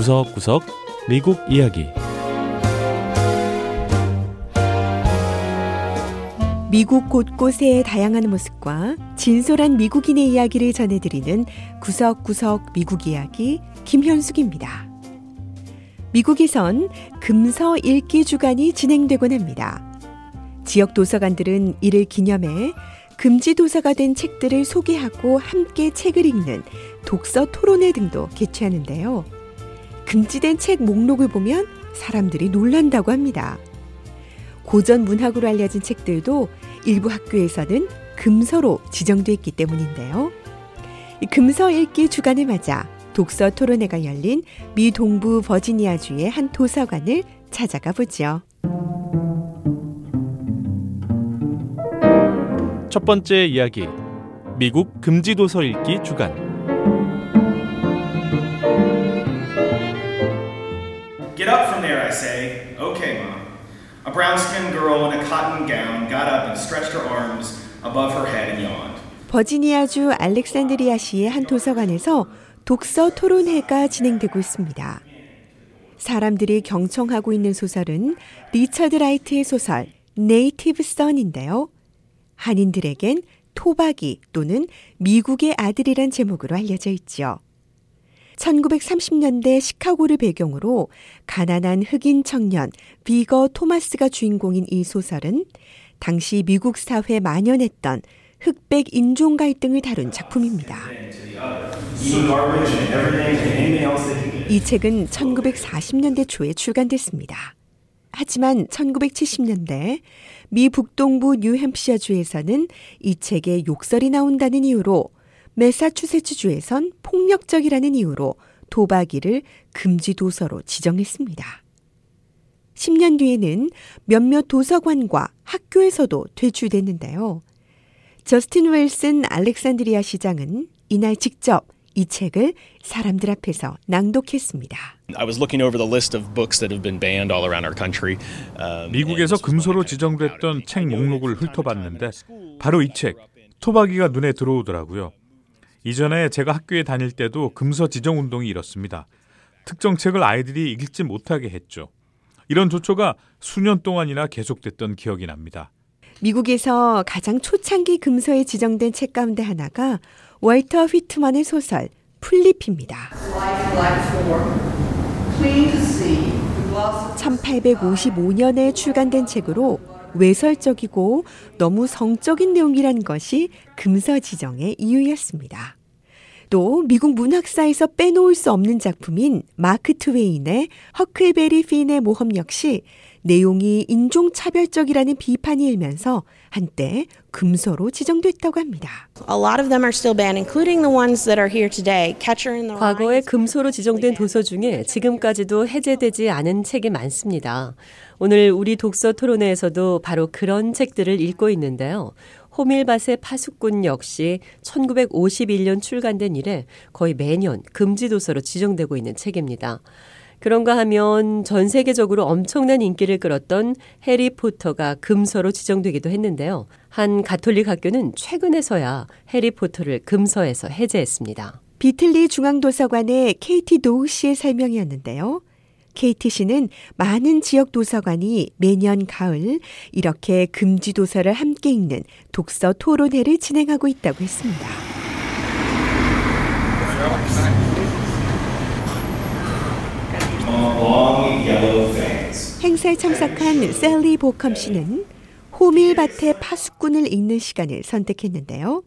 구석구석 미국 이야기 미국 곳곳의 다양한 모습과 진솔한 미국인의 이야기를 전해드리는 구석구석 미국 이야기 김현숙입니다. 미국에선 금서 읽기 주간이 진행되곤 합니다. 지역 도서관들은 이를 기념해 금지 도서가 된 책들을 소개하고 함께 책을 읽는 독서 토론회 등도 개최하는데요. 금지된 책 목록을 보면 사람들이 놀란다고 합니다. 고전 문학으로 알려진 책들도 일부 학교에서는 금서로 지정돼 있기 때문인데요. 금서 읽기 주간을 맞아 독서 토론회가 열린 미 동부 버지니아주의 한 도서관을 찾아가 보죠. 첫 번째 이야기 미국 금지 도서 읽기 주간 A brown skinned girl in a cotton gown got up and stretched her arms above her head and yawned. 버지니아주 알렉산드리아 시의 한 도서관에서 독서 토론회가 진행되고 있습니다. 사람들이 경청하고 있는 소설은 리처드 라이트의 소설 Native Son인데요. 한인들에겐 토박이 또는 미국의 아들이란 제목으로 알려져 있죠. 1930년대 시카고를 배경으로 가난한 흑인 청년 비거 토마스가 주인공인 이 소설은 당시 미국 사회에 만연했던 흑백 인종 갈등을 다룬 작품입니다. 이 책은 1940년대 초에 출간됐습니다. 하지만 1970년대 미 북동부 뉴햄피셔주에서는 이 책에 욕설이 나온다는 이유로 매사추세츠주에선 폭력적이라는 이유로 도박이를 금지 도서로 지정했습니다. 10년 뒤에는 몇몇 도서관과 학교에서도 퇴출됐는데요. 저스틴 웰슨 알렉산드리아 시장은 이날 직접 이 책을 사람들 앞에서 낭독했습니다. 미국에서 금소로 지정됐던 책 목록을 훑어봤는데 바로 이 책, 토박이가 눈에 들어오더라고요. 이전에 제가 학교에 다닐 때도 금서 지정 운동이 일었습니다. 특정 책을 아이들이 읽지 못하게 했죠. 이런 조처가 수년 동안이나 계속됐던 기억이 납니다. 미국에서 가장 초창기 금서에 지정된 책 가운데 하나가 월터 휘트만의 소설 플립입니다. 1855년에 출간된 책으로 외설적이고 너무 성적인 내용이란 것이 금서 지정의 이유였습니다. 또 미국 문학사에서 빼놓을 수 없는 작품인 마크 트웨인의 허클베리 핀의 모험 역시 내용이 인종차별적이라는 비판이 일면서 한때 금서로 지정됐다고 합니다. 과거에 금소로 지정된 도서 중에 지금까지도 해제되지 않은 책이 많습니다. 오늘 우리 독서 토론회에서도 바로 그런 책들을 읽고 있는데요. 호밀밭의 파수꾼 역시 1951년 출간된 이래 거의 매년 금지 도서로 지정되고 있는 책입니다. 그런가 하면 전 세계적으로 엄청난 인기를 끌었던 해리포터가 금서로 지정되기도 했는데요. 한 가톨릭 학교는 최근에서야 해리포터를 금서에서 해제했습니다. 비틀리 중앙도서관의 케이티 도우 씨의 설명이었는데요. 씨는 많은 지역 도서관이 매년 가을 이렇게 금지 도서를 함께 읽는 독서 토론회를 진행하고 있다고 했습니다. 행사에 참석한 셀리 보컴 씨는 호밀밭의 파수꾼을 읽는 시간을 선택했는데요.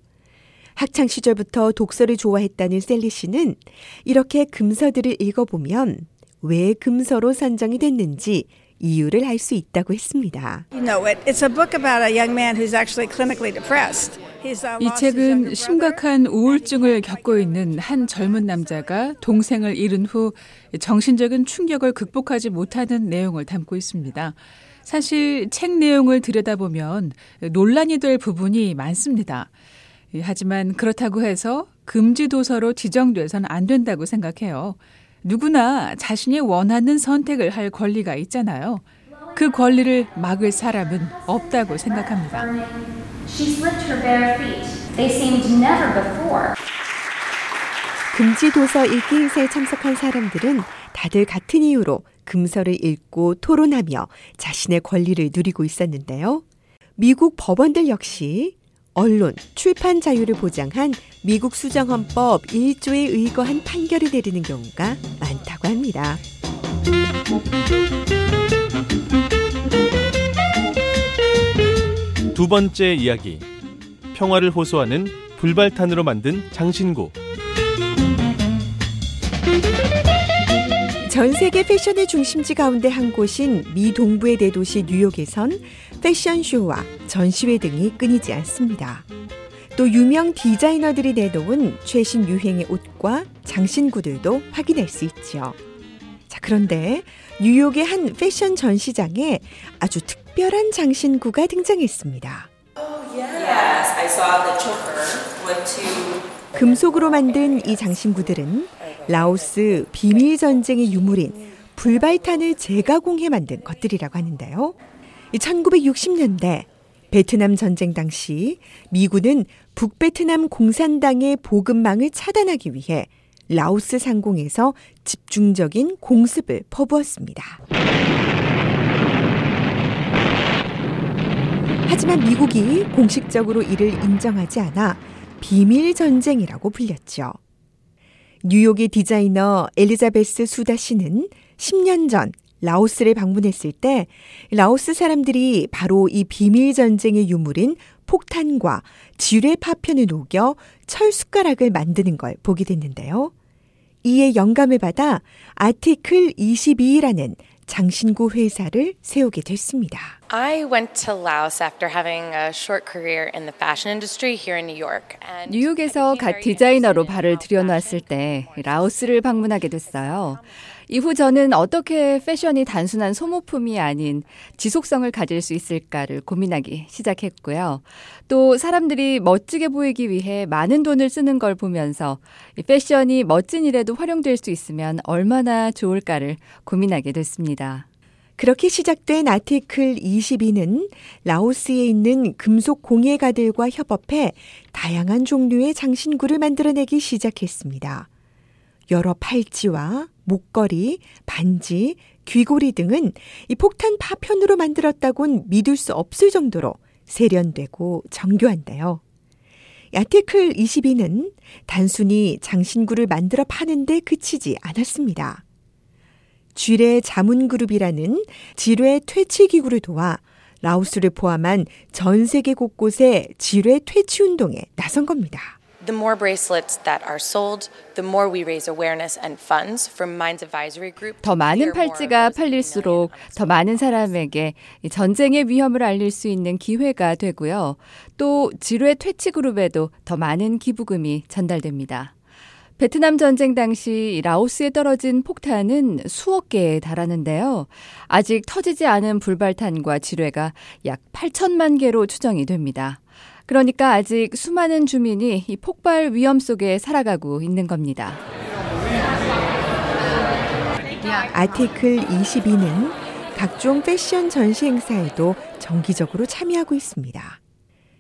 학창 시절부터 독서를 좋아했다는 셀리 씨는 이렇게 금서들을 읽어보면 왜 금서로 선정이 됐는지 이유를 알 수 있다고 했습니다. 이 책은 심각한 우울증을 겪고 있는 한 젊은 남자가 동생을 잃은 후 정신적인 충격을 극복하지 못하는 내용을 담고 있습니다. 사실 책 내용을 들여다보면 논란이 될 부분이 많습니다. 하지만 그렇다고 해서 금지 도서로 지정돼서는 안 된다고 생각해요. 누구나 자신이 원하는 선택을 할 권리가 있잖아요. 그 권리를 막을 사람은 없다고 생각합니다. 금지 도서 읽기 행사에 참석한 사람들은 다들 같은 이유로 금서를 읽고 토론하며 자신의 권리를 누리고 있었는데요. 미국 법원들 역시 언론, 출판 자유를 보장한 미국 수정헌법 1조에 의거한 판결을 내리는 경우가 많다고 합니다. 두 번째 이야기. 평화를 호소하는 불발탄으로 만든 장신구. 전 세계 패션의 중심지 가운데 한 곳인 미 동부의 대도시 뉴욕에선 패션쇼와 전시회 등이 끊이지 않습니다. 또 유명 디자이너들이 내놓은 최신 유행의 옷과 장신구들도 확인할 수 있죠. 자, 그런데 뉴욕의 한 패션 전시장에 아주 특별한 장신구가 등장했습니다. 금속으로 만든 이 장신구들은 라오스 비밀 전쟁의 유물인 불발탄을 재가공해 만든 것들이라고 하는데요. 1960년대 베트남 전쟁 당시 미군은 북베트남 공산당의 보급망을 차단하기 위해 라오스 상공에서 집중적인 공습을 퍼부었습니다. 하지만 미국이 공식적으로 이를 인정하지 않아 비밀 전쟁이라고 불렸죠. 뉴욕의 디자이너 엘리자베스 수다 씨는 10년 전 라오스를 방문했을 때 라오스 사람들이 바로 이 비밀 전쟁의 유물인 폭탄과 지뢰 파편을 녹여 철 숟가락을 만드는 걸 보게 됐는데요. 이에 영감을 받아 아티클 22라는 장신구 회사를 세우게 됐습니다. I went to Laos after having a short career in the fashion industry here in New York. And 뉴욕에서 갓 디자이너로 발을 들여놨을 때 라오스를 방문하게 됐어요. 이후 저는 어떻게 패션이 단순한 소모품이 아닌 지속성을 가질 수 있을까를 고민하기 시작했고요. 또 사람들이 멋지게 보이기 위해 많은 돈을 쓰는 걸 보면서 패션이 멋진 일에도 활용될 수 있으면 얼마나 좋을까를 고민하게 됐습니다. 그렇게 시작된 아티클 22는 라오스에 있는 금속 공예가들과 협업해 다양한 종류의 장신구를 만들어내기 시작했습니다. 여러 팔찌와 목걸이, 반지, 귀고리 등은 이 폭탄 파편으로 만들었다곤 믿을 수 없을 정도로 세련되고 정교한데요. 아티클 22는 단순히 장신구를 만들어 파는데 그치지 않았습니다. 쥐레 자문그룹이라는 지뢰 퇴치 기구를 도와 라오스를 포함한 전 세계 곳곳에 지뢰 퇴치 운동에 나선 겁니다. The more bracelets that are sold, the more we raise awareness and funds from Minds Advisory Group. 더 많은 팔찌가 팔릴수록 더 많은 사람에게 전쟁의 위험을 알릴 수 있는 기회가 되고요. 또 지뢰 퇴치 그룹에도 더 많은 기부금이 전달됩니다. 베트남 전쟁 당시 라오스에 떨어진 폭탄은 수억 개에 달하는데요. 아직 터지지 않은 불발탄과 지뢰가 약 8천만 개로 추정이 됩니다. 그러니까 아직 수많은 주민이 이 폭발 위험 속에 살아가고 있는 겁니다. 아티클 22는 각종 패션 전시 행사에도 정기적으로 참여하고 있습니다.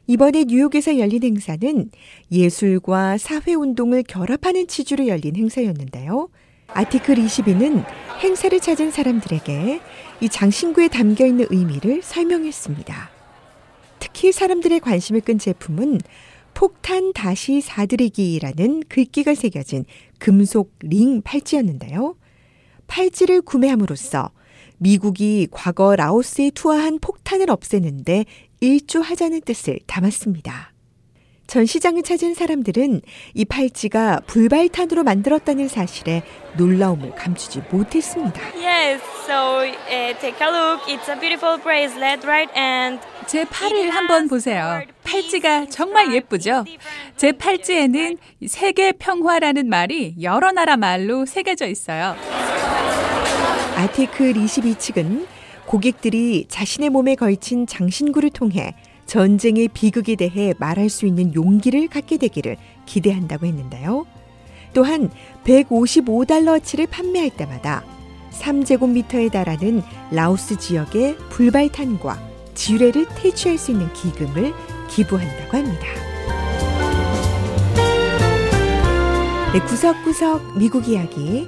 이번에 뉴욕에서 열린 행사는 예술과 사회운동을 결합하는 취지로 열린 행사였는데요. 아티클 22는 행사를 찾은 사람들에게 이 장신구에 담겨 있는 의미를 설명했습니다. 특히 사람들의 관심을 끈 제품은 폭탄 다시 사들이기라는 글귀가 새겨진 금속 링 팔찌였는데요. 팔찌를 구매함으로써 미국이 과거 라오스에 투하한 폭탄을 없애는데 일조하자는 뜻을 담았습니다. 전시장을 찾은 사람들은 이 팔찌가 불발탄으로 만들었다는 사실에 놀라움을 감추지 못했습니다. Yes, so uh, take a look. It's a beautiful bracelet, right? And 제 팔을 한번 보세요. 팔찌가 정말 예쁘죠? 제 팔찌에는 세계 평화라는 말이 여러 나라 말로 새겨져 있어요. 아티클 22 측은 고객들이 자신의 몸에 걸친 장신구를 통해 전쟁의 비극에 대해 말할 수 있는 용기를 갖게 되기를 기대한다고 했는데요. 또한 155달러치를 판매할 때마다 3제곱미터에 달하는 라오스 지역의 불발탄과 지뢰를 퇴치할 수 있는 기금을 기부한다고 합니다. 네, 구석구석 미국 이야기